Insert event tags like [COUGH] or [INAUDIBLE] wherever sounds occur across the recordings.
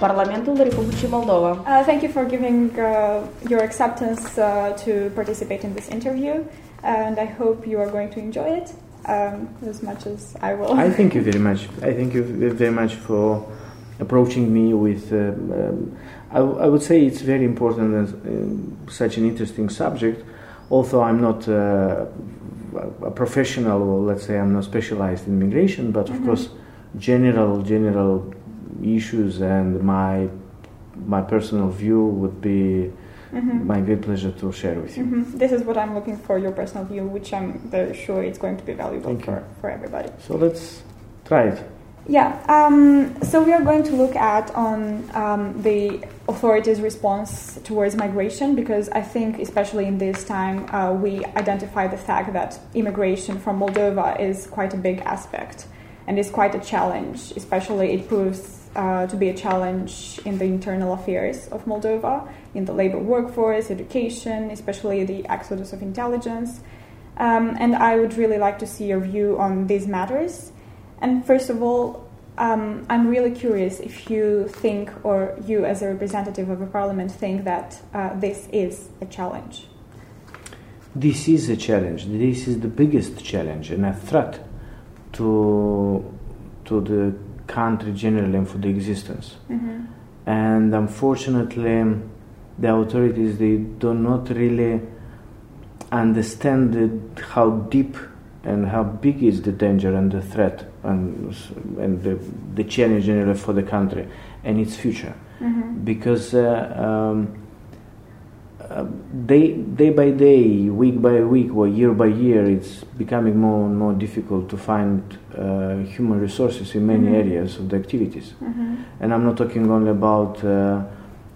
Parlamentul Republicii Moldova. Uh, thank you for giving uh, your acceptance uh, to participate in this interview, and I hope you are going to enjoy it um, as much as I will. I thank you very much. [LAUGHS] I thank you very much for approaching me with. Um, um, I, I, would say it's very important and uh, such an interesting subject. Although I'm not uh, a professional, or let's say I'm not specialized in migration, but of mm-hmm. course, general general issues and my my personal view would be mm-hmm. my great pleasure to share with you. Mm-hmm. This is what I'm looking for, your personal view, which I'm very sure it's going to be valuable for, for everybody. So let's try it. Yeah, um, so we are going to look at on um, the authorities' response towards migration because I think, especially in this time, uh, we identify the fact that immigration from Moldova is quite a big aspect and is quite a challenge. Especially, it proves uh, to be a challenge in the internal affairs of Moldova, in the labor workforce, education, especially the exodus of intelligence. Um, and I would really like to see your view on these matters. And first of all, um, I'm really curious if you think, or you as a representative of a parliament, think that uh, this is a challenge. This is a challenge. This is the biggest challenge and a threat to to the country generally and for the existence. Mm-hmm. And unfortunately, the authorities they do not really understand it, how deep and how big is the danger and the threat and, and the, the challenge generally for the country and its future. Mm-hmm. Because uh, um, uh, day, day by day, week by week, or year by year, it's becoming more and more difficult to find uh, human resources in many mm-hmm. areas of the activities. Mm-hmm. And I'm not talking only about, uh,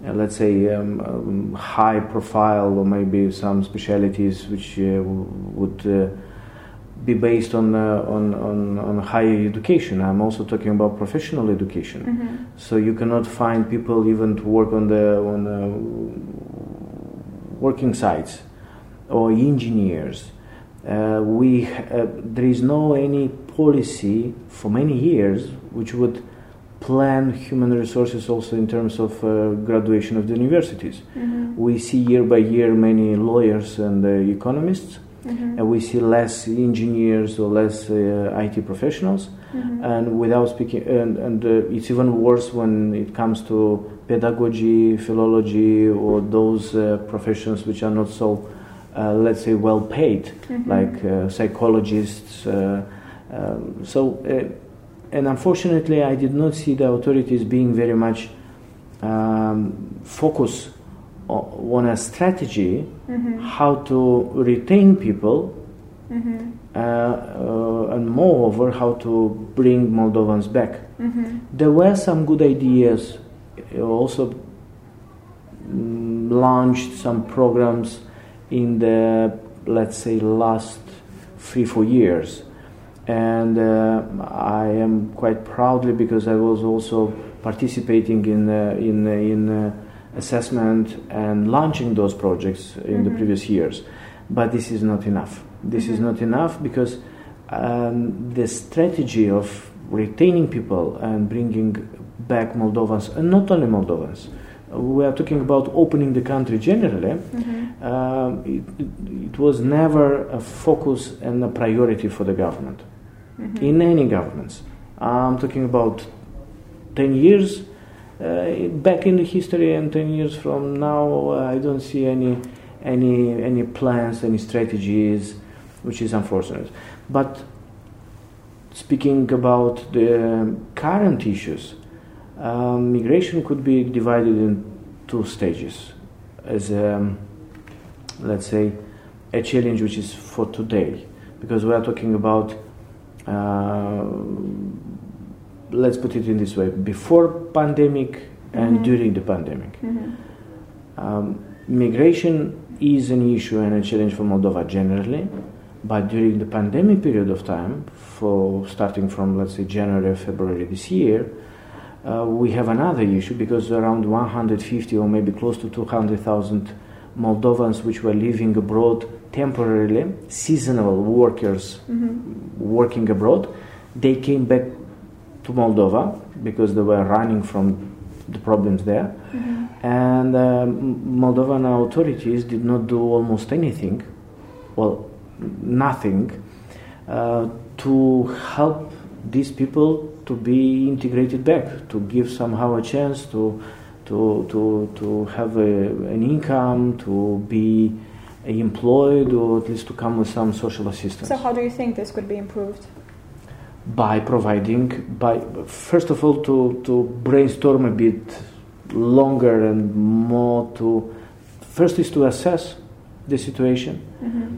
let's say, um, um, high profile or maybe some specialities which uh, would uh, be based on, uh, on, on, on higher education. I'm also talking about professional education. Mm-hmm. So you cannot find people even to work on the on uh, working sites or engineers. Uh, we uh, there is no any policy for many years which would plan human resources also in terms of uh, graduation of the universities. Mm-hmm. We see year by year many lawyers and uh, economists Mm-hmm. and we see less engineers or less uh, IT professionals. Mm-hmm. And without speaking, and, and uh, it's even worse when it comes to pedagogy, philology, or those uh, professions which are not so, uh, let's say, well paid, mm-hmm. like uh, psychologists. Uh, um, so, and unfortunately, I did not see the authorities being very much um, focused on a strategy mm-hmm. how to retain people mm-hmm. uh, uh, and moreover how to bring Moldovans back. Mm-hmm. There were some good ideas, also mm, launched some programs in the let's say last three four years and uh, I am quite proudly because I was also participating in uh, in uh, in uh, assessment and launching those projects in mm-hmm. the previous years. But this is not enough. This mm-hmm. is not enough because um, the strategy of retaining people and bringing back Moldovans, and not only Moldovans, we are talking about opening the country generally. Mm-hmm. Uh, it, it, was never a focus and a priority for the government, mm-hmm. in any governments. I'm talking about 10 years uh, back in the history and 10 years from now, uh, I don't see any, any, any plans, any strategies, which is unfortunate. But speaking about the current issues, um, migration could be divided in two stages. As a, um, let's say a challenge which is for today. Because we are talking about uh, let's put it in this way. Before pandemic and mm-hmm. during the pandemic. Mm-hmm. um, migration is an issue and a challenge for moldova generally. But during the pandemic period of time for starting from let's say january february this year uh, we have another issue because around 150 or maybe close to 200,000 Moldovans which were living abroad temporarily, seasonal workers mm-hmm. working abroad, they came back to Moldova because they were running from the problems there. And um, Moldovan authorities did not do almost anything, well, nothing, uh, to help these people to be integrated back, to give somehow a chance to, to, to, to have a, an income, to be employed, or at least to come with some social assistance. So, how do you think this could be improved? by providing by first of all to, to brainstorm a bit longer and more to first is to assess the situation Mm-hmm.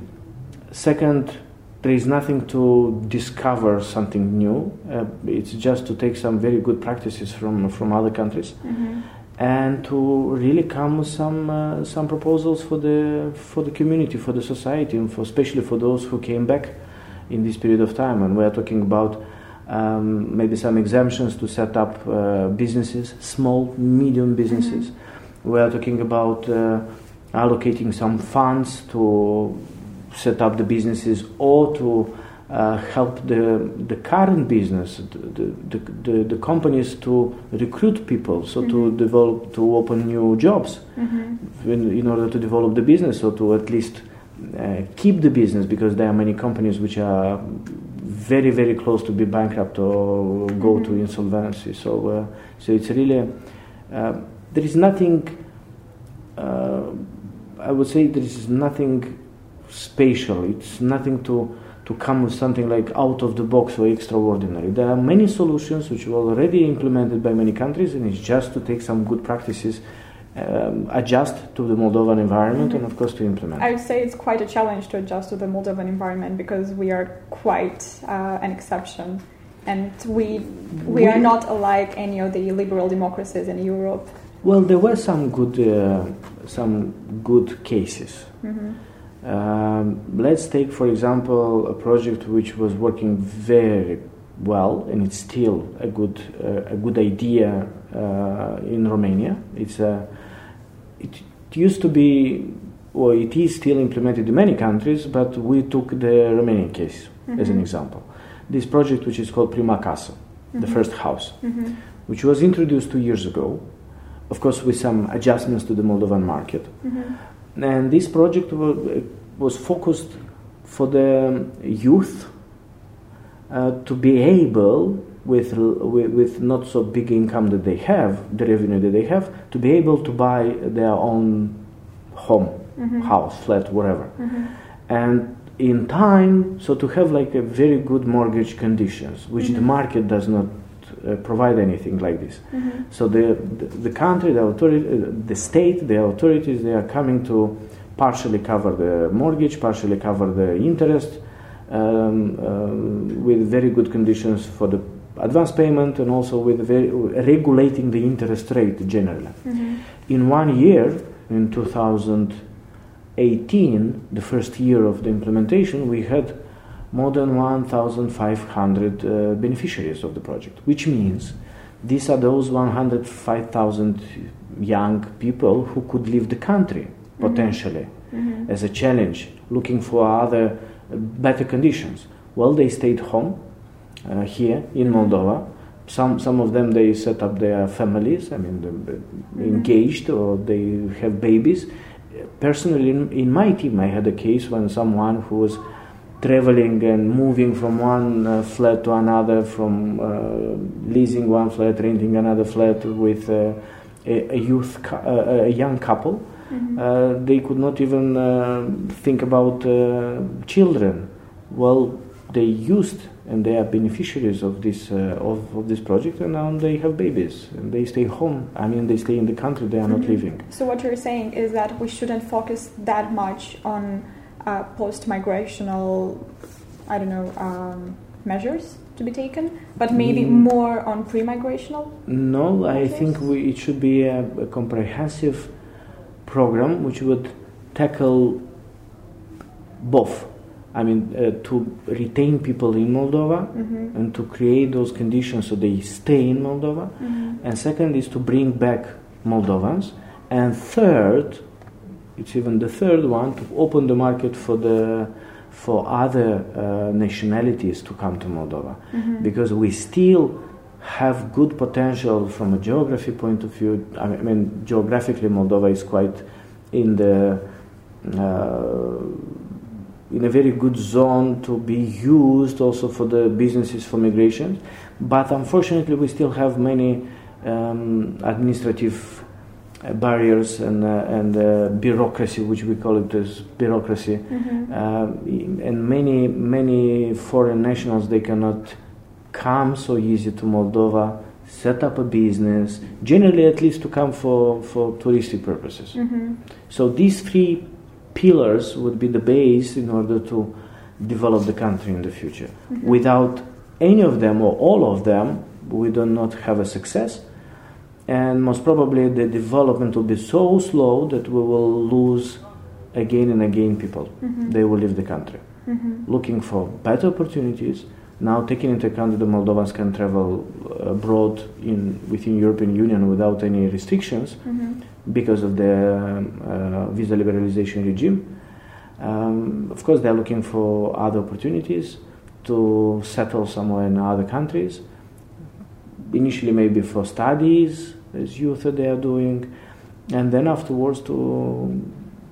second there is nothing to discover something new. Uh, it's just to take some very good practices from from other countries Mm-hmm. and to really come with some uh, some proposals for the for the community for the society and for especially for those who came back in this period of time. And we are talking about um, maybe some exemptions to set up uh, businesses small medium businesses. We are talking about uh, allocating some funds to set up the businesses or to uh, help the the current business the, the, the, the companies to recruit people so to Mhm. develop to open new jobs Mm-hmm. in, in order to develop the business or to at least uh, keep the business because there are many companies which are very very close to be bankrupt or go to Mhm. insolvency so uh, so it's really uh, there is nothing uh, I would say there is nothing spatial. It's nothing to to come with something like out of the box or extraordinary. There are many solutions which were already implemented by many countries and it's just to take some good practices um, adjust to the Moldovan environment and of course to implement. I would say it's quite a challenge to adjust to the Moldovan environment because we are quite uh, an exception, and we we are not alike any of the liberal democracies in Europe. Well, there were some good, uh, some good cases. hmm Um, let's take, for example, a project which was working very well, and it's still a good, uh, a good idea uh, in Romania. It's a, it used to be, or it is still implemented in many countries, but we took the Romanian case as an Mhm. example. This project, which is called Prima Casa, the Mhm. first house hmm which was introduced two years ago, of course, with some adjustments to the Moldovan market. And this project was, was focused for the youth uh, to be able, with, with, not so big income that they have, the revenue that they have, to be able to buy their own home, hmm house, flat, whatever. Hmm and in time so to have like a very good mortgage conditions which the Mhm. market does not uh, provide anything like this. Hmm so the the, the country the authority uh, the state the authorities they are coming to partially cover the mortgage partially cover the interest um, um, with very good conditions for the advance payment and also with very regulating the interest rate generally. Hmm in one year, in 2018, the first year of the implementation, we had more than 1,500 uh, beneficiaries of the project, which means these are those 105,000 young people who could leave the country potentially hmm as a challenge, looking for other uh, better conditions. Well, they stayed home uh, here in Moldova. Some some of them they set up their families. I mean, Mhm. engaged or they have babies. Personally, in, in my team, I had a case when someone who was traveling and moving from one uh, flat to another, from uh, leasing one flat, renting another flat with uh, a, a youth, uh, a young couple hmm uh, they could not even uh, think about uh, children. Well, they used and they are beneficiaries of this uh, of, of this project, and now they have babies and they stay home. I mean, they stay in the country; they are not Mhm. leaving. So what you're saying is that we shouldn't focus that much on uh, post-migrational, I don't know, um, measures to be taken, but maybe Mm. more on pre-migrational. No, I think we, it should be a, a comprehensive program which would tackle both. I mean, uh, to retain people in Moldova hmm and to create those conditions so they stay in Moldova. hmm and second is to bring back Moldovans, and third, it's even the third one to open the market for the for other uh, nationalities to come to Moldova, hmm because we still have good potential from a geography point of view. I mean, geographically, Moldova is quite in the uh, in a very good zone to be used also for the businesses for migration. But unfortunately, we still have many um, administrative barriers and uh, and uh, bureaucracy, which we call it as bureaucracy, Mm-hmm. and many many foreign nationals they cannot come so easy to Moldova, set up a business, generally at least to come for for touristic purposes. Mm-hmm. So these three pillars would be the base in order to develop the country in the future. Mm-hmm. Without any of them or all of them, we do not have a success. And most probably the development will be so slow that we will lose again and again people. Mhm. They will leave the country. Mm-hmm. Looking for better opportunities. Now taking into account that the Moldovans can travel abroad in within European Union without any restrictions, Mm-hmm. because of the uh, visa liberalization regime. Um, of course, they're looking for other opportunities to settle somewhere in other countries. Initially, maybe for studies, as youth that they are doing, and then afterwards to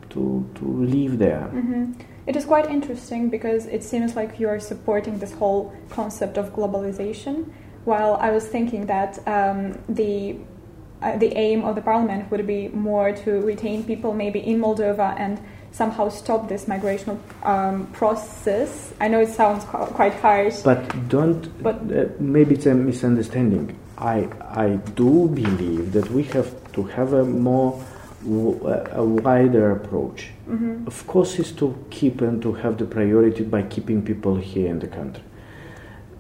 to to live there. Mm-hmm. It is quite interesting because it seems like you are supporting this whole concept of globalization. While I was thinking that um, the uh, the aim of the parliament would be more to retain people maybe in Moldova and somehow stop this migrational um, process. I know it sounds quite harsh. But don't. But- uh, maybe it's a misunderstanding. I I do believe that we have to have a more a wider approach. Mhm. Of course, is to keep and to have the priority by keeping people here in the country.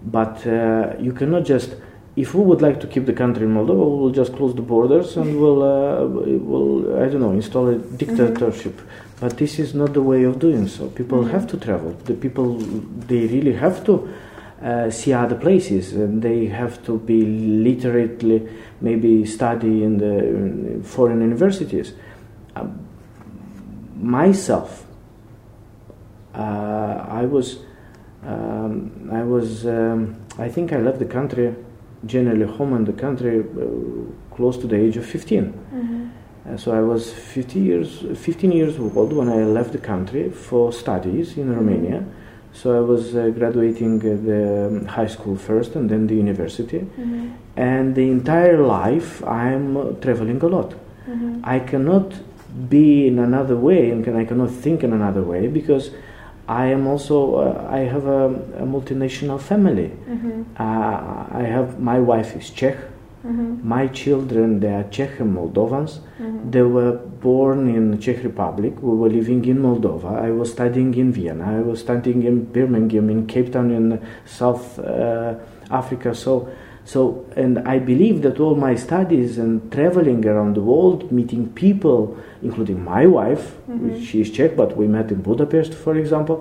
But uh, you cannot just. If we would like to keep the country in Moldova, we will just close the borders and we'll, uh, will I don't know, install a dictatorship. But this is not the way of doing so. People Mhm. have to travel. The people, they really have to uh, see other places, and they have to be literately maybe study in the foreign universities. Um, myself, uh, I was, um, I was, um, I think I left the country, generally home in the country, uh, close to the age of 15. Mhm. Uh, so I was 50 years, 15 years old when I left the country for studies in Romania. So I was uh, graduating the um, high school first and then the university. Mhm. And the entire life I'm uh, traveling a lot. Mhm. I cannot be in another way and can, I cannot think in another way because I am also, uh, I have a, a multinational family. Mhm. Uh, I have, my wife is Czech. Mhm. My children, they are Czech and Moldovans. Mhm. They were born in Czech Republic. We were living in Moldova. I was studying in Vienna. I was studying in Birmingham, in Cape Town, in South uh, Africa. So, so, and I believe that all my studies and traveling around the world, meeting people, including my wife, Mhm. she is Czech, but we met in Budapest, for example.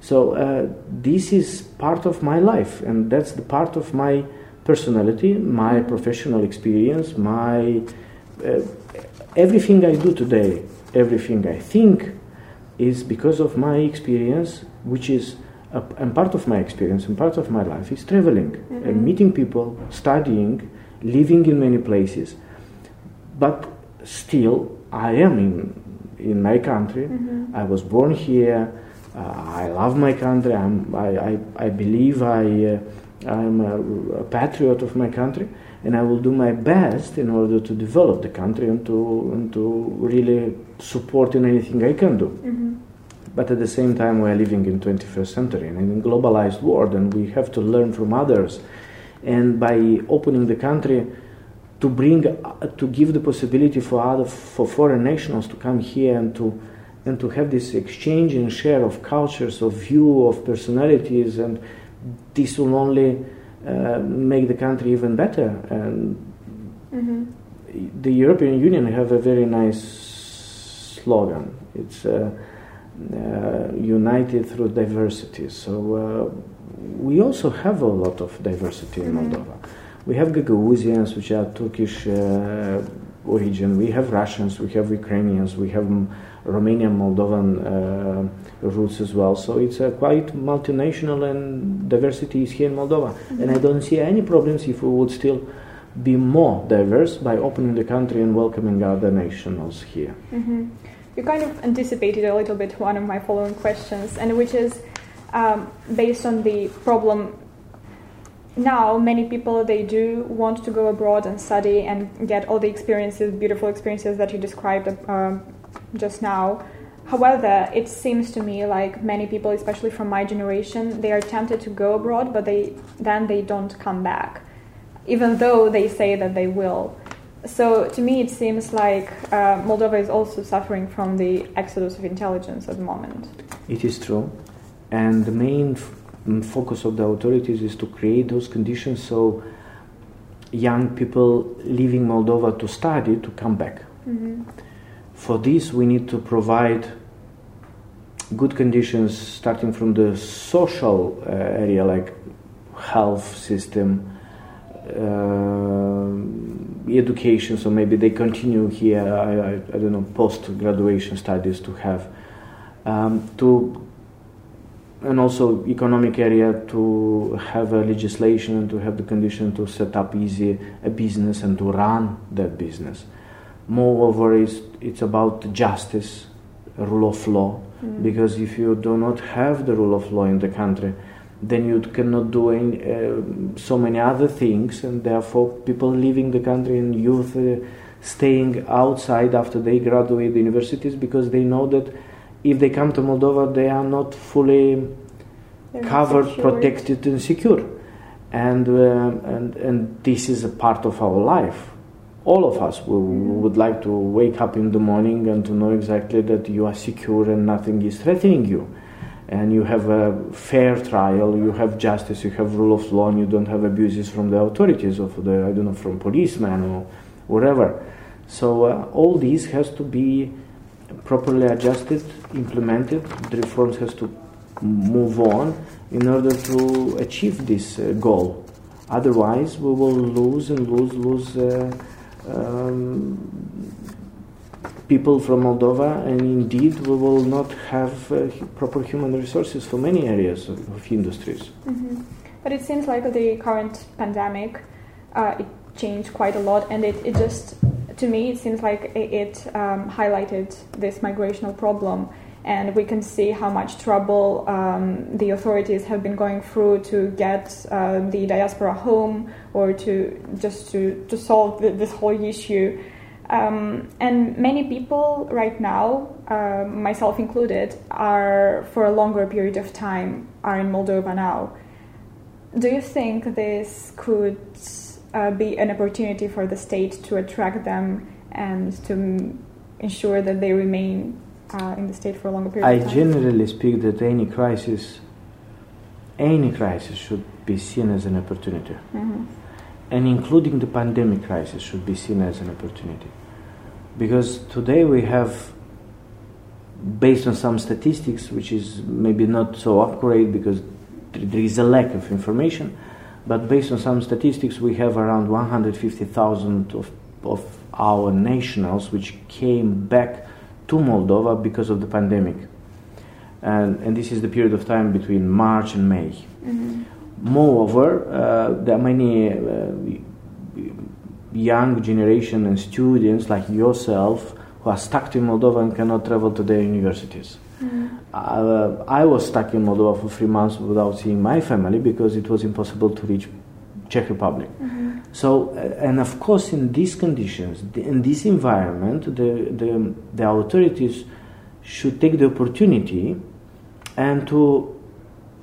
So uh, this is part of my life, and that's the part of my personality, my professional experience, my uh, everything I do today, everything I think, is because of my experience, which is a, and part of my experience and part of my life is traveling Mhm. and meeting people, studying, living in many places. But still, I am in in my country. Mhm. I was born here. Uh, I love my country. I'm, I, I, I believe I, uh, I'm a, a patriot of my country, and I will do my best in order to develop the country and to, and to really support in anything I can do. Mhm. But at the same time, we are living in 21st century and in a globalized world, and we have to learn from others. And by opening the country, to bring, uh, to give the possibility for other, for foreign nationals to come here and to, and to have this exchange and share of cultures, of view, of personalities, and this will only uh, make the country even better. And Mhm. the European Union have a very nice slogan. It's uh, uh, united through diversity. So uh, we also have a lot of diversity in Mhm. Moldova. We have Gagauzians, which are Turkish uh, origin. We have Russians. We have Ukrainians. We have Romanian, Moldovan uh, roots as well. So it's a quite multinational and diversity is here in Moldova. Mm-hmm. And I don't see any problems if we would still be more diverse by opening the country and welcoming other nationals here. Mm-hmm. You kind of anticipated a little bit one of my following questions, and which is um, based on the problem now many people they do want to go abroad and study and get all the experiences beautiful experiences that you described uh, just now. However it seems to me like many people especially from my generation they are tempted to go abroad but they then they don't come back even though they say that they will. So to me it seems like uh, moldova is also suffering from the exodus of intelligence at the moment. It is true. And the main focus of the authorities is to create those conditions so young people leaving Moldova to study to come back. Mm-hmm. For this, we need to provide good conditions starting from the social uh, area like health system, uh, education, so maybe they continue here, I, I, I don't know, post graduation studies to have, um, to and also economic area to have a legislation and to have the condition to set up easy a business and to run that business. Moreover, it's, it's about justice, rule of law, mm. because if you do not have the rule of law in the country, then you cannot do any, uh, so many other things, and therefore people leaving the country and youth uh, staying outside after they graduate the universities because they know that if they come to Moldova, they are not fully They're covered, not protected, and secure. And, uh, and, and this is a part of our life. All of us mm-hmm. would like to wake up in the morning and to know exactly that you are secure and nothing is threatening you. And you have a fair trial, you have justice, you have rule of law, and you don't have abuses from the authorities of the, I don't know, from policemen or whatever. So uh, all this has to be properly adjusted, implemented. The reforms has to move on in order to achieve this uh, goal. Otherwise, we will lose and lose, lose uh, um, people from Moldova, and indeed, we will not have uh, proper human resources for many areas of, of industries. Mm-hmm. But it seems like the current pandemic, uh, it changed quite a lot, and it, it just to me, it seems like it um, highlighted this migrational problem, and we can see how much trouble um, the authorities have been going through to get uh, the diaspora home or to just to, to solve the, this whole issue. Um, and many people right now, uh, myself included, are for a longer period of time are in Moldova now. Do you think this could uh, be an opportunity for the state to attract them and to m- ensure that they remain uh, in the state for a longer period I of time? I generally speak that any crisis, any crisis should be seen as an opportunity. Mm-hmm. And including the pandemic crisis should be seen as an opportunity. Because today we have, based on some statistics, which is maybe not so accurate because there is a lack of information, but based on some statistics, we have around 150,000 of, of our nationals which came back to Moldova because of the pandemic. And, and this is the period of time between March and May. Mm-hmm. Moreover, uh, there are many uh, young generation and students like yourself who are stuck in Moldova and cannot travel to their universities. Mm-hmm. Uh, I was stuck in Moldova for three months without seeing my family because it was impossible to reach Czech Republic. Mm-hmm. So, uh, and of course, in these conditions, in this environment, the, the, the authorities should take the opportunity and to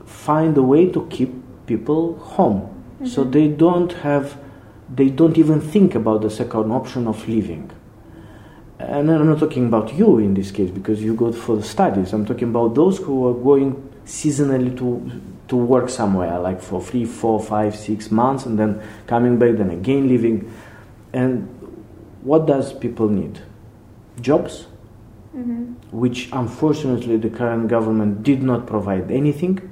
find a way to keep people home. Mm-hmm. So they don't have, they don't even think about the second option of leaving and I'm not talking about you in this case because you go for the studies. I'm talking about those who are going seasonally to to work somewhere, like for three, four, five, six months, and then coming back, then again leaving. And what does people need? Jobs, mm-hmm. which unfortunately the current government did not provide anything.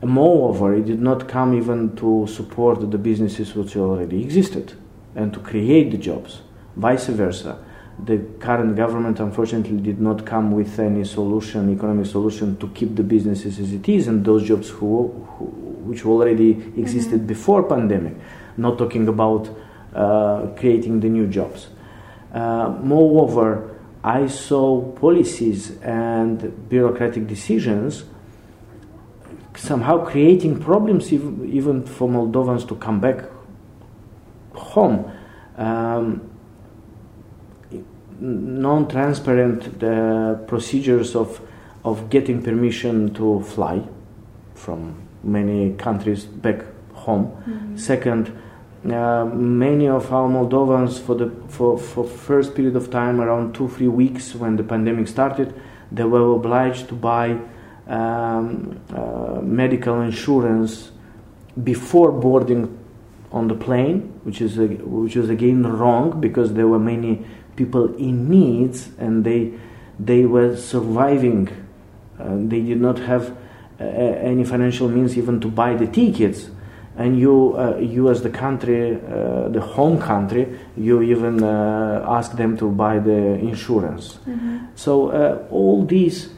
And moreover, it did not come even to support the businesses which already existed and to create the jobs. Vice versa the current government unfortunately did not come with any solution, economic solution to keep the businesses as it is and those jobs who, who which already existed mm-hmm. before pandemic. Not talking about uh, creating the new jobs. Uh, moreover, I saw policies and bureaucratic decisions somehow creating problems even, even for Moldovans to come back home. Um, non-transparent uh, procedures of of getting permission to fly from many countries back home. Mm-hmm. Second, uh, many of our Moldovans for the for, for first period of time around two three weeks when the pandemic started, they were obliged to buy um, uh, medical insurance before boarding on the plane, which is a, which is again wrong because there were many people in needs and they they were surviving. Uh, they did not have uh, any financial means even to buy the tickets. And you, uh, you as the country, uh, the home country, you even uh, ask them to buy the insurance. Mm-hmm. So uh, all these,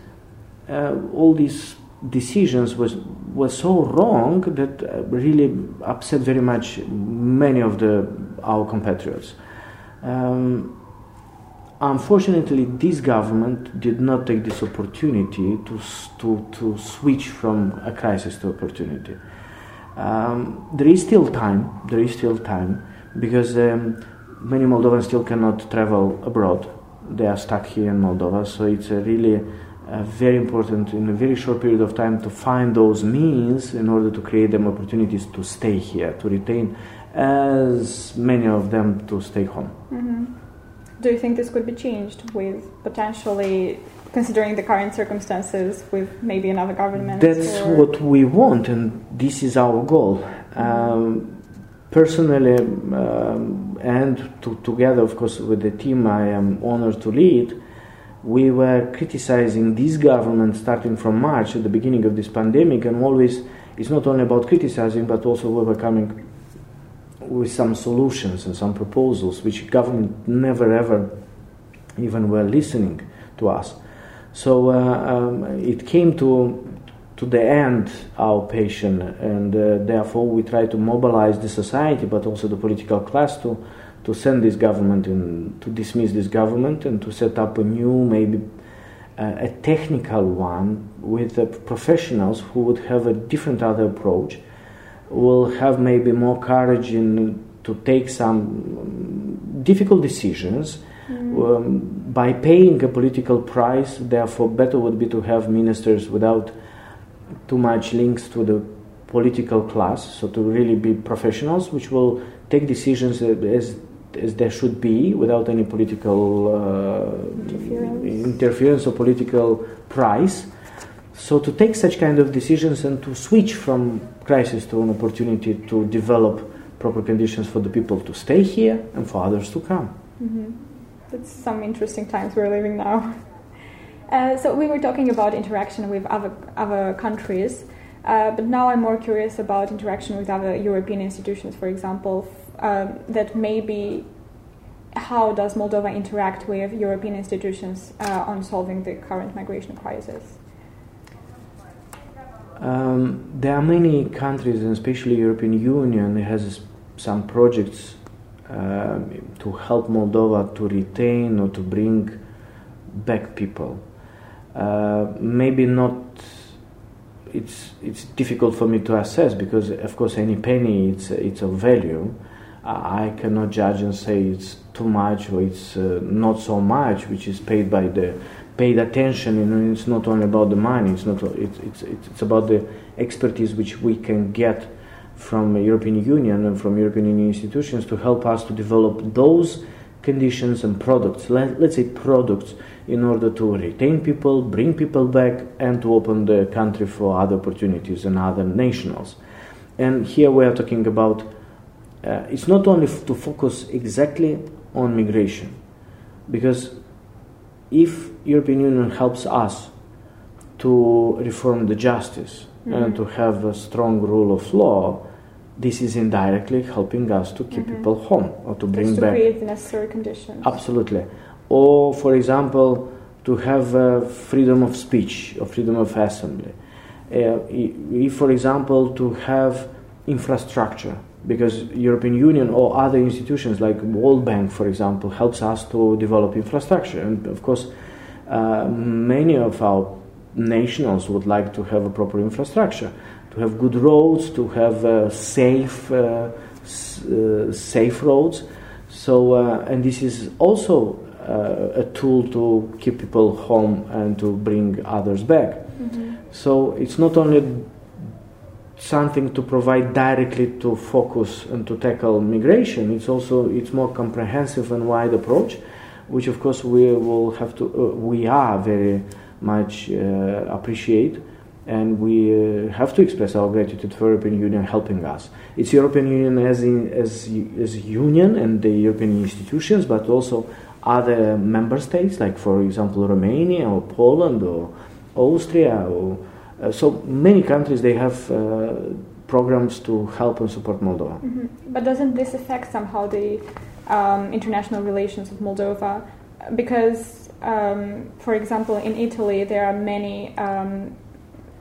all these decisions was was so wrong that really upset very much many of the our compatriots. Um, Unfortunately, this government did not take this opportunity to, to, to switch from a crisis to opportunity. Um, there is still time, there is still time, because um, many Moldovans still cannot travel abroad. They are stuck here in Moldova, so it's a really uh, very important in a very short period of time to find those means in order to create them opportunities to stay here, to retain as many of them to stay home. Mm-hmm do you think this could be changed with potentially considering the current circumstances with maybe another government? That's or? what we want, and this is our goal. Um, personally, um, and to, together, of course, with the team I am honored to lead, we were criticizing this government starting from March at the beginning of this pandemic, and always it's not only about criticizing, but also we were coming with some solutions and some proposals, which government never ever even were listening to us. So uh, um, it came to to the end our patient, and uh, therefore we try to mobilize the society, but also the political class to to send this government in to dismiss this government and to set up a new maybe uh, a technical one with uh, professionals who would have a different other approach will have maybe more courage in to take some difficult decisions mm. um, by paying a political price. Therefore, better would be to have ministers without too much links to the political class, so to really be professionals, which will take decisions as as there should be without any political uh, interference. interference or political price. So to take such kind of decisions and to switch from crisis to an opportunity to develop proper conditions for the people to stay here and for others to come. Mm-hmm. That's some interesting times we're living now. [LAUGHS] Uh, so we were talking about interaction with other other countries, uh, but now I'm more curious about interaction with other European institutions, for example. Um, that maybe how does Moldova interact with European institutions uh, on solving the current migration crisis? Um, there are many countries, and especially European Union, has some projects uh, to help Moldova to retain or to bring back people. Uh, maybe not. It's it's difficult for me to assess because, of course, any penny it's it's of value. I cannot judge and say it's too much or it's uh, not so much, which is paid by the paid attention. You know, it's not only about the money. It's not. It's it's it's about the expertise which we can get from European Union and from European Union institutions to help us to develop those conditions and products. Let, let's say products in order to retain people, bring people back, and to open the country for other opportunities and other nationals. And here we are talking about. Uh, it's not only f- to focus exactly on migration, because if European Union helps us to reform the justice mm-hmm. and to have a strong rule of law, this is indirectly helping us to keep mm-hmm. people home or to bring Just to back. create the necessary conditions. Absolutely. or, for example, to have uh, freedom of speech or freedom of assembly. Uh, if, for example, to have infrastructure, because European Union or other institutions like World Bank, for example, helps us to develop infrastructure, and of course, uh, many of our nationals would like to have a proper infrastructure, to have good roads, to have uh, safe, uh, s- uh, safe roads. So, uh, and this is also uh, a tool to keep people home and to bring others back. Mm-hmm. So it's not only something to provide directly to focus and to tackle migration. It's also it's more comprehensive and wide approach, which of course we will have to uh, we are very much uh, appreciate, and we uh, have to express our gratitude for European Union helping us. It's European Union as in, as as union and the European institutions, but also other member states, like for example Romania or Poland or Austria or so many countries they have uh, programs to help and support Moldova. Mm-hmm. But doesn't this affect somehow the um, international relations of Moldova? Because, um, for example, in Italy there are many um,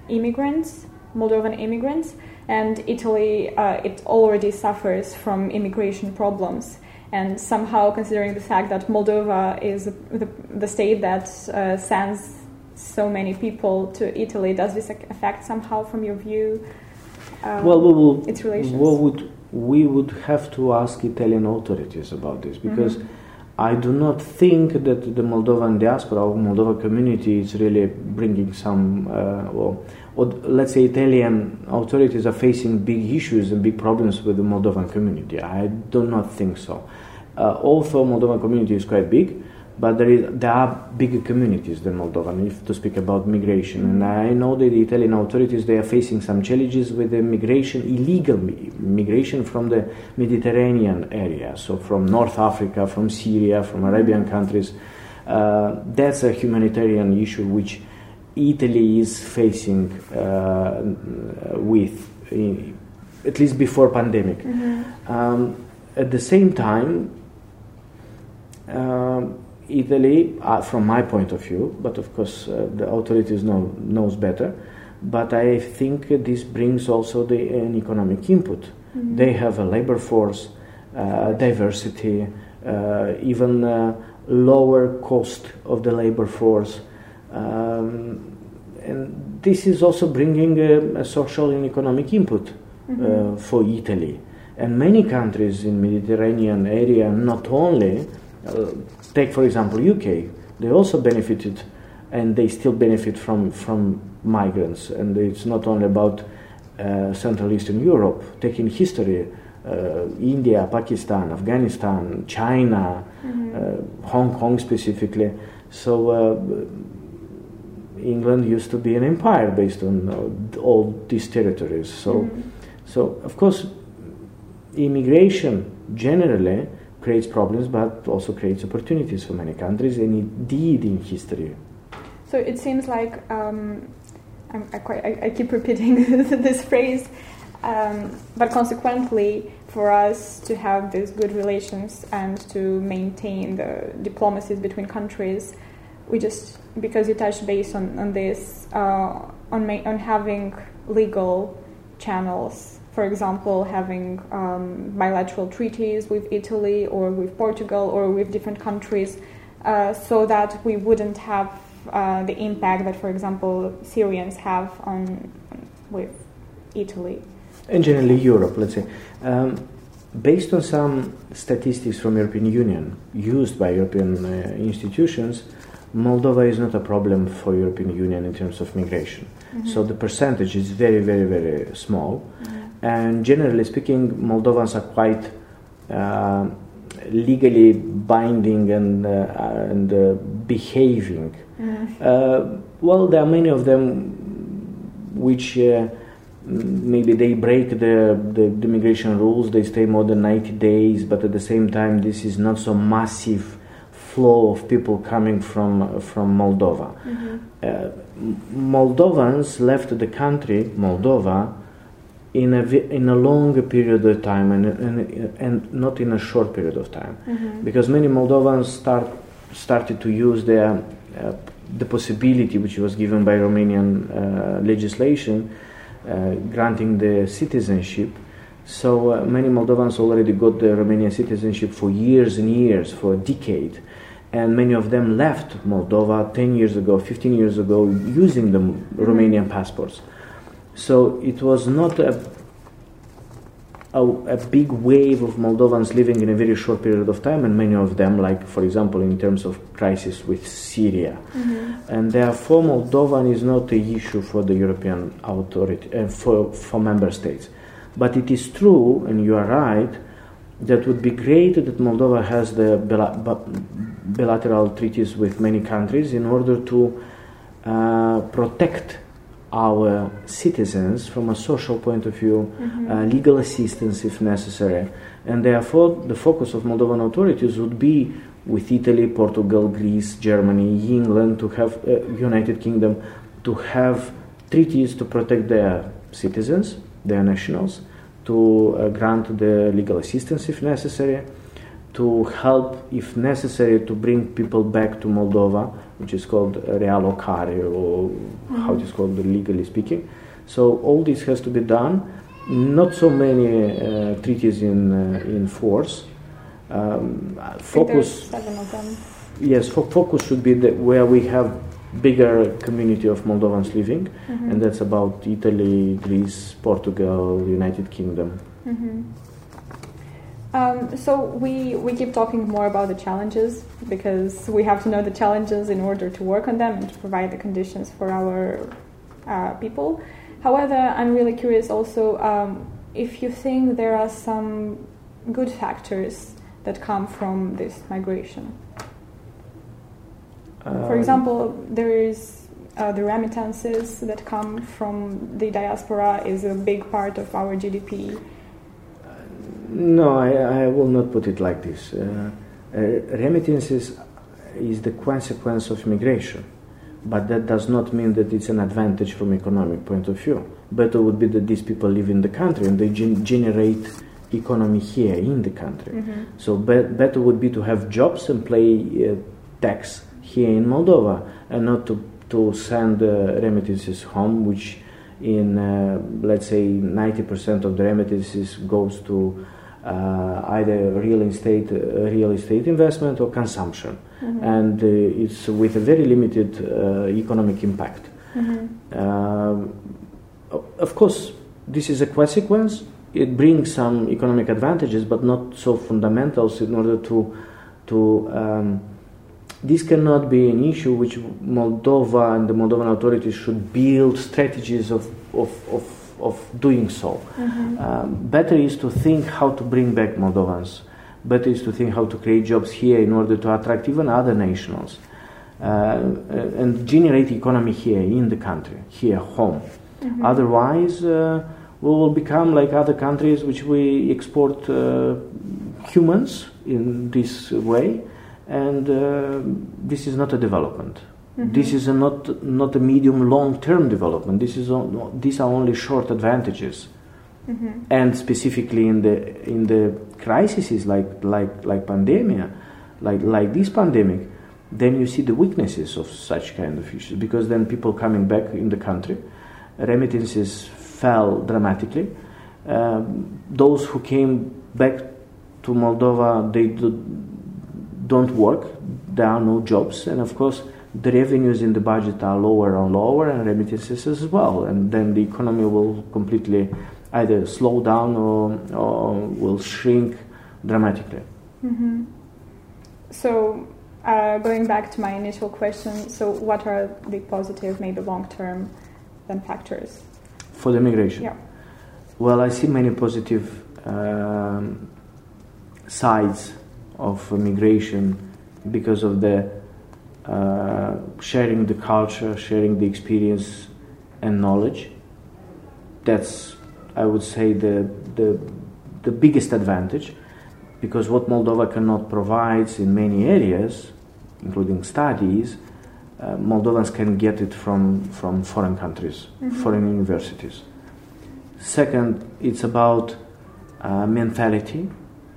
immigrants, Moldovan immigrants, and Italy uh, it already suffers from immigration problems. And somehow, considering the fact that Moldova is the, the state that uh, sends so many people to Italy, does this affect somehow, from your view, um, well, we will. its relations? We would we would have to ask Italian authorities about this because Mhm. I do not think that the Moldovan diaspora or Moldovan community is really bringing some, uh, or, or let's say Italian authorities are facing big issues and big problems with the Moldovan community. I do not think so. Uh, although Moldovan community is quite big, but there, is, there are bigger communities than Moldovan, if to speak about migration. And I know that the Italian authorities they are facing some challenges with the migration, illegal migration from the Mediterranean area, so from North Africa, from Syria, from Arabian countries. Uh, that's a humanitarian issue which Italy is facing uh, with, in, at least before pandemic. Mhm. Um, at the same time, um, Italy, uh, from my point of view, but of course uh, the authorities know knows better. But I think this brings also the, an economic input. Mhm. They have a labor force, uh, diversity, uh, even uh, lower cost of the labor force, um, and this is also bringing a, a social and economic input Mhm. uh, for Italy. And many countries in Mediterranean area not only uh, take for example UK, they also benefited and they still benefit from from migrants. And it's not only about uh, Central Eastern Europe. Taking history, uh, India, Pakistan, Afghanistan, China, Mhm. uh, Hong Kong specifically. So uh, England used to be an empire based on uh, all these territories. So. Mhm. So, of course, immigration generally creates problems, but also creates opportunities for many countries, and indeed in history. So it seems like um, I, quite, I, I keep repeating [LAUGHS] this phrase, um, but consequently, for us to have these good relations and to maintain the diplomacies between countries, we just because you touched base on, on this uh, on ma- on having legal channels. For example, having um, bilateral treaties with Italy or with Portugal or with different countries, uh, so that we wouldn't have uh, the impact that, for example, Syrians have on with Italy. And generally Europe, let's say. Um, based on some statistics from European Union used by European uh, institutions, Moldova is not a problem for European Union in terms of migration. Mm-hmm. So the percentage is very, very, very small. And generally speaking, Moldovans are quite uh, legally binding and, uh, and uh, behaving. Uh, well, there are many of them which uh, maybe they break the, the, the migration rules, they stay more than 90 days, but at the same time, this is not so massive flow of people coming from, from Moldova. Mhm. Uh, Moldovans left the country, Moldova, in a, in a long period of time and, and, and not in a short period of time. Mhm. Because many Moldovans start started to use the, uh, the possibility which was given by Romanian uh, legislation uh, granting the citizenship. So uh, many Moldovans already got the Romanian citizenship for years and years, for a decade. And many of them left Moldova 10 years ago, 15 years ago, using the Romanian passports. So it was not a a, a, big wave of Moldovans living in a very short period of time, and many of them, like for example, in terms of crisis with Syria, mm-hmm. and therefore Moldovan is not a issue for the European authority uh, for for member states. But it is true, and you are right, that would be great that Moldova has the bilateral treaties with many countries in order to uh, protect our citizens from a social point of view, mm-hmm. uh, legal assistance if necessary. And therefore, the focus of Moldovan authorities would be with Italy, Portugal, Greece, Germany, England, to have uh, United Kingdom, to have treaties to protect their citizens, their nationals, to uh, grant the legal assistance if necessary, to help, if necessary, to bring people back to Moldova, which is called realocare, or mm-hmm. how it is called legally speaking. So all this has to be done. Not so many uh, treaties in uh, in force. Um, focus. seven of them. Yes, fo- focus should be the, where we have bigger community of Moldovans living, mm-hmm. and that's about Italy, Greece, Portugal, United Kingdom. Mm-hmm. Um, so we we keep talking more about the challenges because we have to know the challenges in order to work on them and to provide the conditions for our uh, people. However, I'm really curious also um, if you think there are some good factors that come from this migration. Um, for example, there is uh, the remittances that come from the diaspora is a big part of our GDP. No, I, I, will not put it like this. Uh, uh, remittances is the consequence of migration, but that does not mean that it's an advantage from economic point of view. Better would be that these people live in the country and they gen- generate economy here in the country. Mm-hmm. So be- better would be to have jobs and pay uh, tax here in Moldova and not to to send uh, remittances home, which in uh, let's say 90% of the remittances goes to either real estate, uh, real estate investment or consumption, mm-hmm. and uh, it's with a very limited economic impact. Mm-hmm. Um, of course, this is a consequence. It brings some economic advantages, but not so fundamentals in order to to um, this cannot be an issue which Moldova and the Moldovan authorities should build strategies of, of, of of doing so. Mm-hmm. Um, better is to think how to bring back Moldovans. Better is to think how to create jobs here in order to attract even other nationals uh, and generate economy here in the country, here home. Mm-hmm. Otherwise, uh, we will become like other countries which we export uh, humans in this way, and uh, this is not a development. Mm-hmm. This is a not not a medium long term development. This is these are only short advantages, mm-hmm. and specifically in the in the crises like like like pandemic, like like this pandemic, then you see the weaknesses of such kind of issues because then people coming back in the country, remittances fell dramatically. Um, those who came back to Moldova, they do, don't work. There are no jobs, and of course the revenues in the budget are lower and lower and remittances as well and then the economy will completely either slow down or, or will shrink dramatically. Mm-hmm. so uh, going back to my initial question so what are the positive maybe long term then factors? For the migration? Yeah. Well i see many positive um, sides of migration because of the uh, sharing the culture, sharing the experience and knowledge. That's, I would say, the, the, the biggest advantage because what Moldova cannot provide in many areas, including studies, uh, Moldovans can get it from, from foreign countries, mm-hmm. foreign universities. Second, it's about uh, mentality.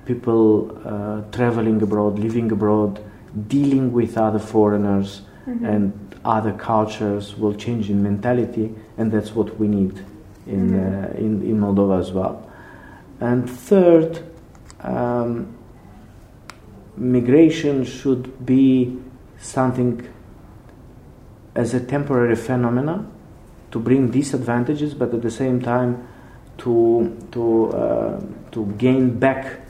People uh, traveling abroad, living abroad, dealing with other foreigners Mhm. and other cultures will change in mentality, and that's what we need in, Mhm. uh, in, in Moldova as well. And third, um, migration should be something as a temporary phenomena to bring disadvantages, but at the same time to to uh, to gain back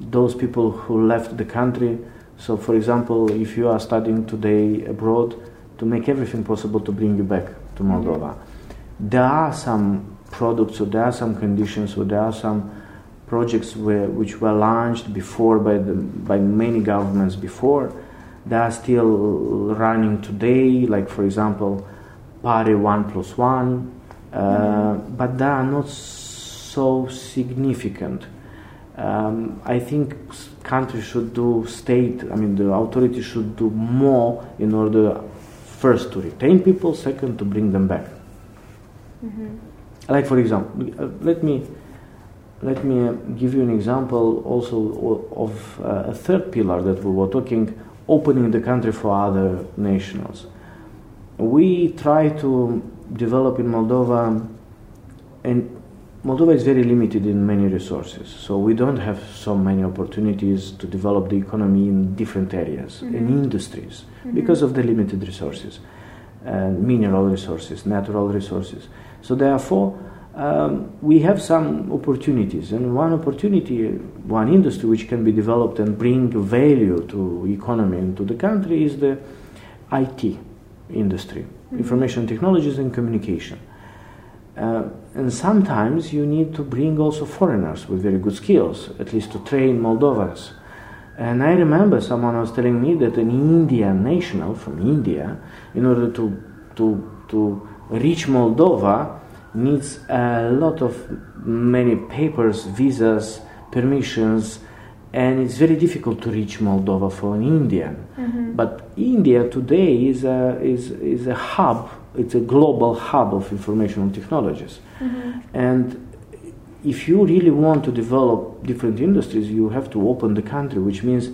those people who left the country. So, for example, if you are studying today abroad, to make everything possible to bring you back to Moldova. There are some products, or there are some conditions, or there are some projects where, which were launched before by the by many governments before. They are still running today, like for example, PARE One Plus One, uh, but they are not so significant. Um, I think countries should do state. I mean, the authority should do more in order, first to retain people, second to bring them back. Mhm. Like for example, let me let me uh, give you an example also of uh, a third pillar that we were talking, opening the country for other nationals. We try to develop in Moldova, and Moldova is very limited in many resources, so we don't have so many opportunities to develop the economy in different areas and Mhm. industries because of the limited resources, uh, mineral resources, natural resources. So therefore, um, we have some opportunities, and one opportunity, one industry which can be developed and bring value to economy and to the country is the IT industry, Mhm. information technologies and communication. Uh, and sometimes you need to bring also foreigners with very good skills, at least to train Moldovans. And I remember someone was telling me that an Indian national from India, in order to, to, to reach Moldova, needs a lot of many papers, visas, permissions, and it's very difficult to reach Moldova for an Indian. Mhm. But India today is a, is, is a hub, it's a global hub of information technologies. Mhm. And if you really want to develop different industries, you have to open the country, which means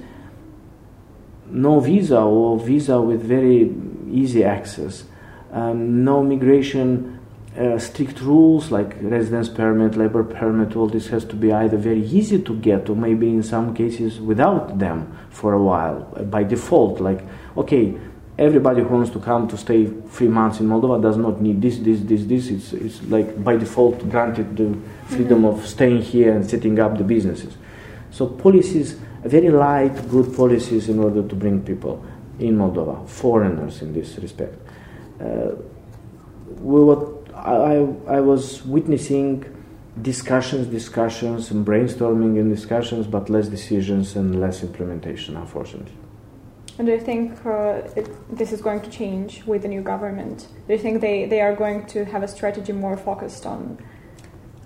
no visa or visa with very easy access, um, no migration uh, strict rules like residence permit, labor permit, all this has to be either very easy to get or maybe in some cases without them for a while by default. Like, okay, everybody who wants to come to stay three months in Moldova does not need this, this, this, this. It's, it's like by default granted the freedom of staying here and setting up the businesses. So policies, very light, good policies in order to bring people in Moldova, foreigners in this respect. Uh, we were, I, I was witnessing discussions, discussions, and brainstorming and discussions, but less decisions and less implementation, unfortunately. And do you think uh, it, this is going to change with the new government? Do you think they, they are going to have a strategy more focused on,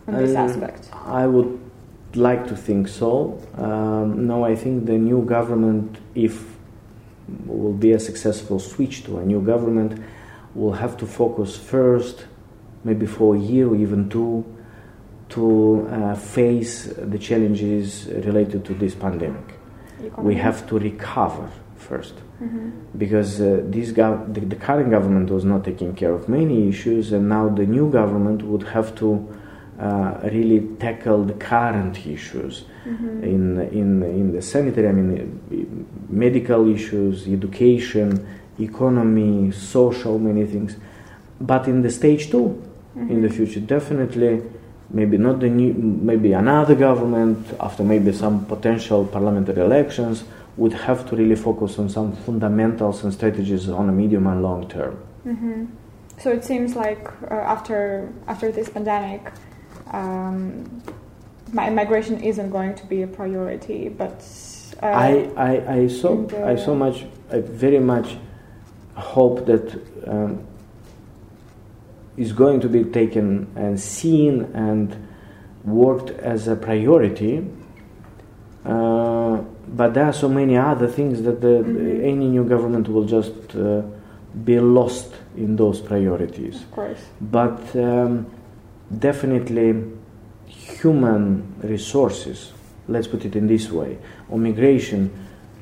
on this aspect? I would like to think so. Um, no, I think the new government, if will be a successful switch to a new government, will have to focus first, maybe for a year or even two, to uh, face the challenges related to this pandemic. We have to recover first Mhm. because uh, this gov- the, the current government was not taking care of many issues, and now the new government would have to uh, really tackle the current issues Mhm. in in in the sanitary, I mean, uh, medical issues, education, economy, social, many things. But in the stage two, in the Mhm. future, definitely, maybe not the new, maybe another government after maybe some potential parliamentary elections would have to really focus on some fundamentals and strategies on a medium and long term. Mhm. So it seems like uh, after after this pandemic, um, mi- migration isn't going to be a priority, but uh, I, I, I so uh, I so much I very much hope that um, is going to be taken and seen and worked as a priority. Uh, but there are so many other things that the, Mhm. any new government will just uh, be lost in those priorities. of course. But um, definitely, human resources, let's put it in this way, or migration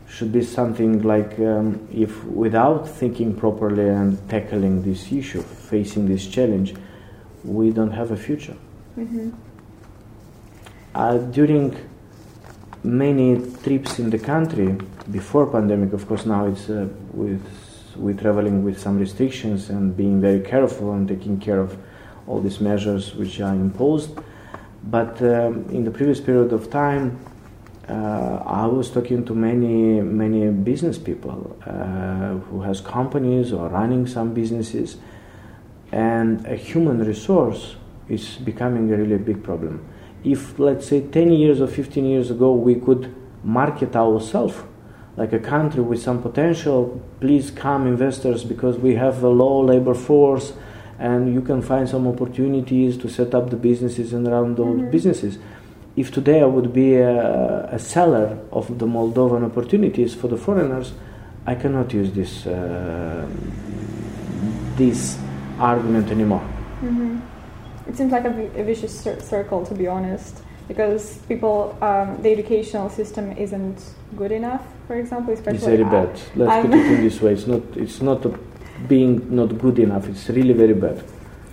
should be something like um, if without thinking properly and tackling this issue, facing this challenge, we don't have a future. Mm-hmm. Uh, during many trips in the country before pandemic, of course, now it's uh, with we traveling with some restrictions and being very careful and taking care of all these measures which are imposed. But um, in the previous period of time, uh, I was talking to many many business people uh, who has companies or running some businesses, and a human resource is becoming a really big problem. If let's say 10 years or 15 years ago we could market ourselves like a country with some potential, please come investors because we have a low labor force and you can find some opportunities to set up the businesses and run those Mhm. businesses. If today I would be a, a seller of the Moldovan opportunities for the foreigners, I cannot use this uh, this argument anymore. hmm It seems like a, a vicious cir- circle, to be honest, because people, um, the educational system isn't good enough, for example, especially. It's very I- bad. Let's I'm- put it in this way. It's not. It's not being not good enough. It's really very bad.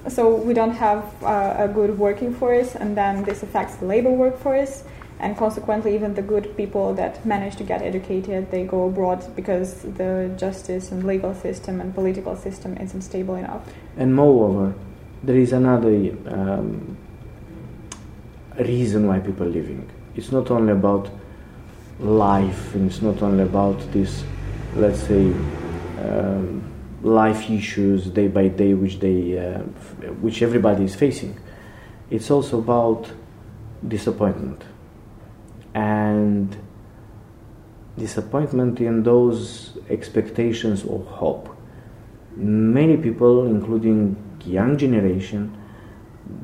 So we don't have uh, a good working force, and then this affects the labor workforce, and consequently, even the good people that manage to get educated, they go abroad because the justice and legal system and political system isn't stable enough. And moreover, there is another um, reason why people are living. It's not only about life, and it's not only about this, let's say, um, life issues day by day, which they, uh, which everybody is facing. It's also about disappointment and disappointment in those expectations or hope many people, including young generation,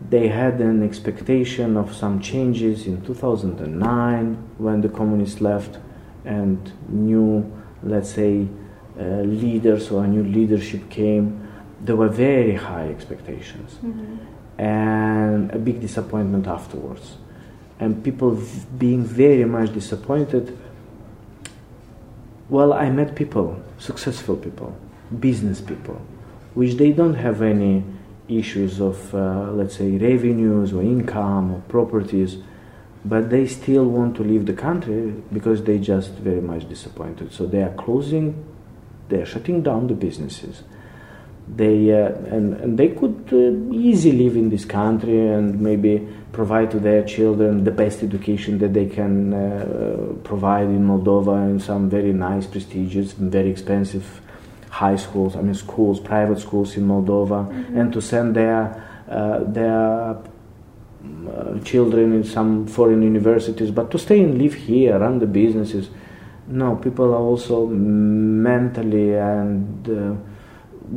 they had an expectation of some changes in 2009 when the communists left and new, let's say, uh, leaders or a new leadership came. There were very high expectations and a big disappointment afterwards. And people v- being very much disappointed. Well, I met people, successful people, business people, which they don't have any issues of, uh, let's say, revenues or income or properties, but they still want to leave the country because they just very much disappointed. So they are closing, they are shutting down the businesses. They uh, and, and they could uh, easily live in this country and maybe provide to their children the best education that they can uh, provide in Moldova in some very nice, prestigious, very expensive high schools. I mean, schools, private schools in Moldova, and to send their uh, their uh, children in some foreign universities, but to stay and live here, run the businesses. No, people are also mentally and uh,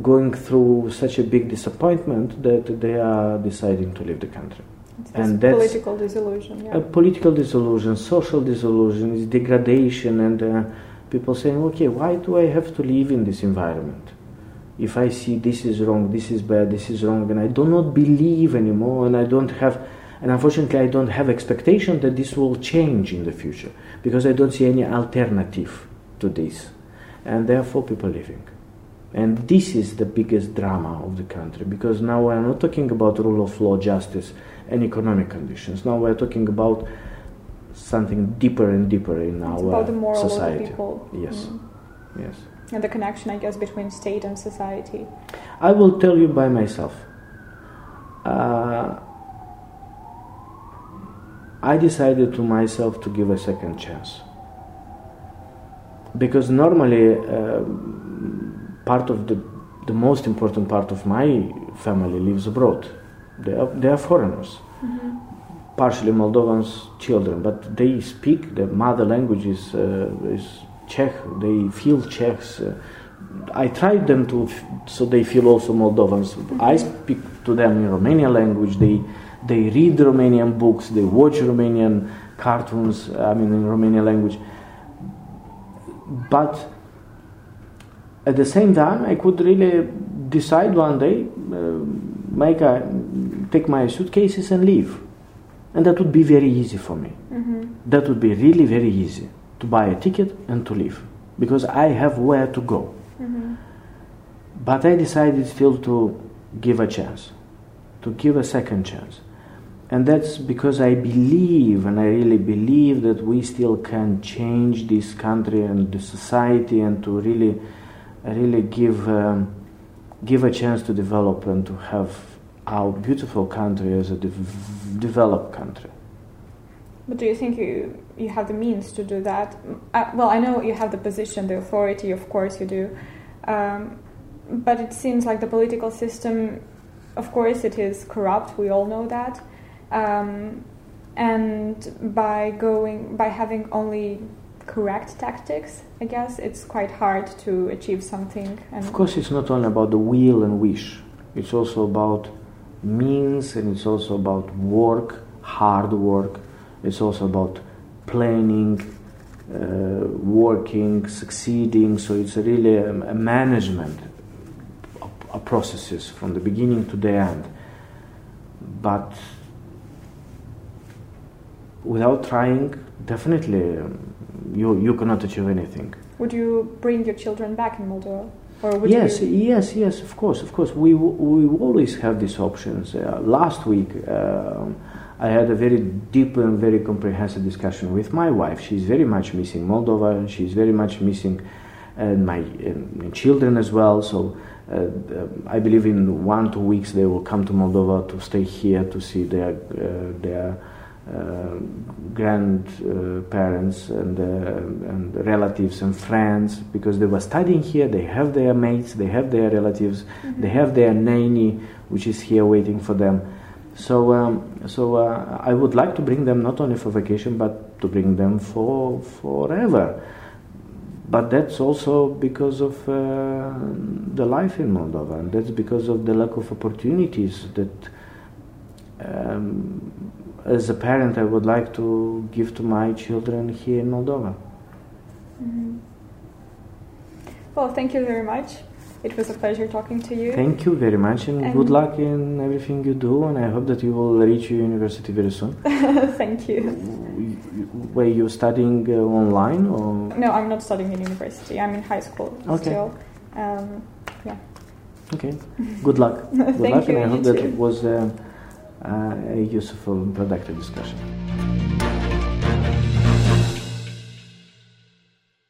going through such a big disappointment that they are deciding to leave the country. It's And that's- political disillusion. Yeah. A political disillusion, social disillusion, is degradation, and uh, people saying, okay, why do I have to live in this environment? If I see this is wrong, this is bad, this is wrong, and I do not believe anymore, and I don't have, and unfortunately, I don't have expectation that this will change in the future because I don't see any alternative to this, and therefore people living. And this is the biggest drama of the country because now we're not talking about rule of law, justice, and economic conditions. Now we're talking about something deeper and deeper in It's our about the moral society. Yes, Mm. yes. And the connection, I guess, between state and society. I will tell you by myself. Uh, I decided to myself to give a second chance because normally um part of the the most important part of my family lives abroad. They are, they are foreigners, partially Moldovans children, but they speak the mother language is uh, is Czech. They feel Czechs. Uh, I tried them to f- so they feel also Moldovans. I speak to them in Romanian language. They they read Romanian books. They watch Romanian cartoons. I mean in Romanian language. But at the same time, I could really decide one day, uh, make a, take my suitcases and leave, and that would be very easy for me. hmm That would be really very easy to buy a ticket and to leave. because I have where to go. Mm-hmm. But I decided still to give a chance, to give a second chance. And that's because I believe, and I really believe, that we still can change this country and the society and to really, really give, um, give a chance to develop and to have our beautiful country as a de- developed country. But do you think you, you have the means to do that? Uh, well, I know you have the position, the authority, of course you do. Um, but it seems like the political system, of course, it is corrupt, we all know that. Um, and by going by having only correct tactics, I guess it's quite hard to achieve something. And of course, it's not only about the will and wish. It's also about means, and it's also about work, hard work. It's also about planning, uh, working, succeeding. So it's really a, a management of, of processes from the beginning to the end. But without trying, definitely um, you, you cannot achieve anything. Would you bring your children back in Moldova? Or yes, you... yes, yes, of course, of course. We, we always have these options. Uh, last week, uh, I had a very deep and very comprehensive discussion with my wife. She's very much missing Moldova, and she's very much missing uh, my children as well. So uh, I believe in one two weeks they will come to Moldova to stay here to see their uh, their uh, grandparents and, uh, and relatives and friends because they were studying here. They have their mates, they have their relatives, mm-hmm. they have their nanny, which is here waiting for them. So, um, so uh, I would like to bring them not only for vacation but to bring them for forever. But that's also because of uh, the life in Moldova, and that's because of the lack of opportunities that um, as a parent, I would like to give to my children here in Moldova. Mm-hmm. Well, thank you very much. It was a pleasure talking to you. Thank you very much, and, and, good luck in everything you do. And I hope that you will reach your university very soon. [LAUGHS] thank you. Were you studying uh, online or? No, I'm not studying in university. I'm in high school okay. still. Um, yeah. Okay. Good luck. [LAUGHS] Good Thank luck, you, and I hope too. that it was. Uh, uh, a useful and productive discussion.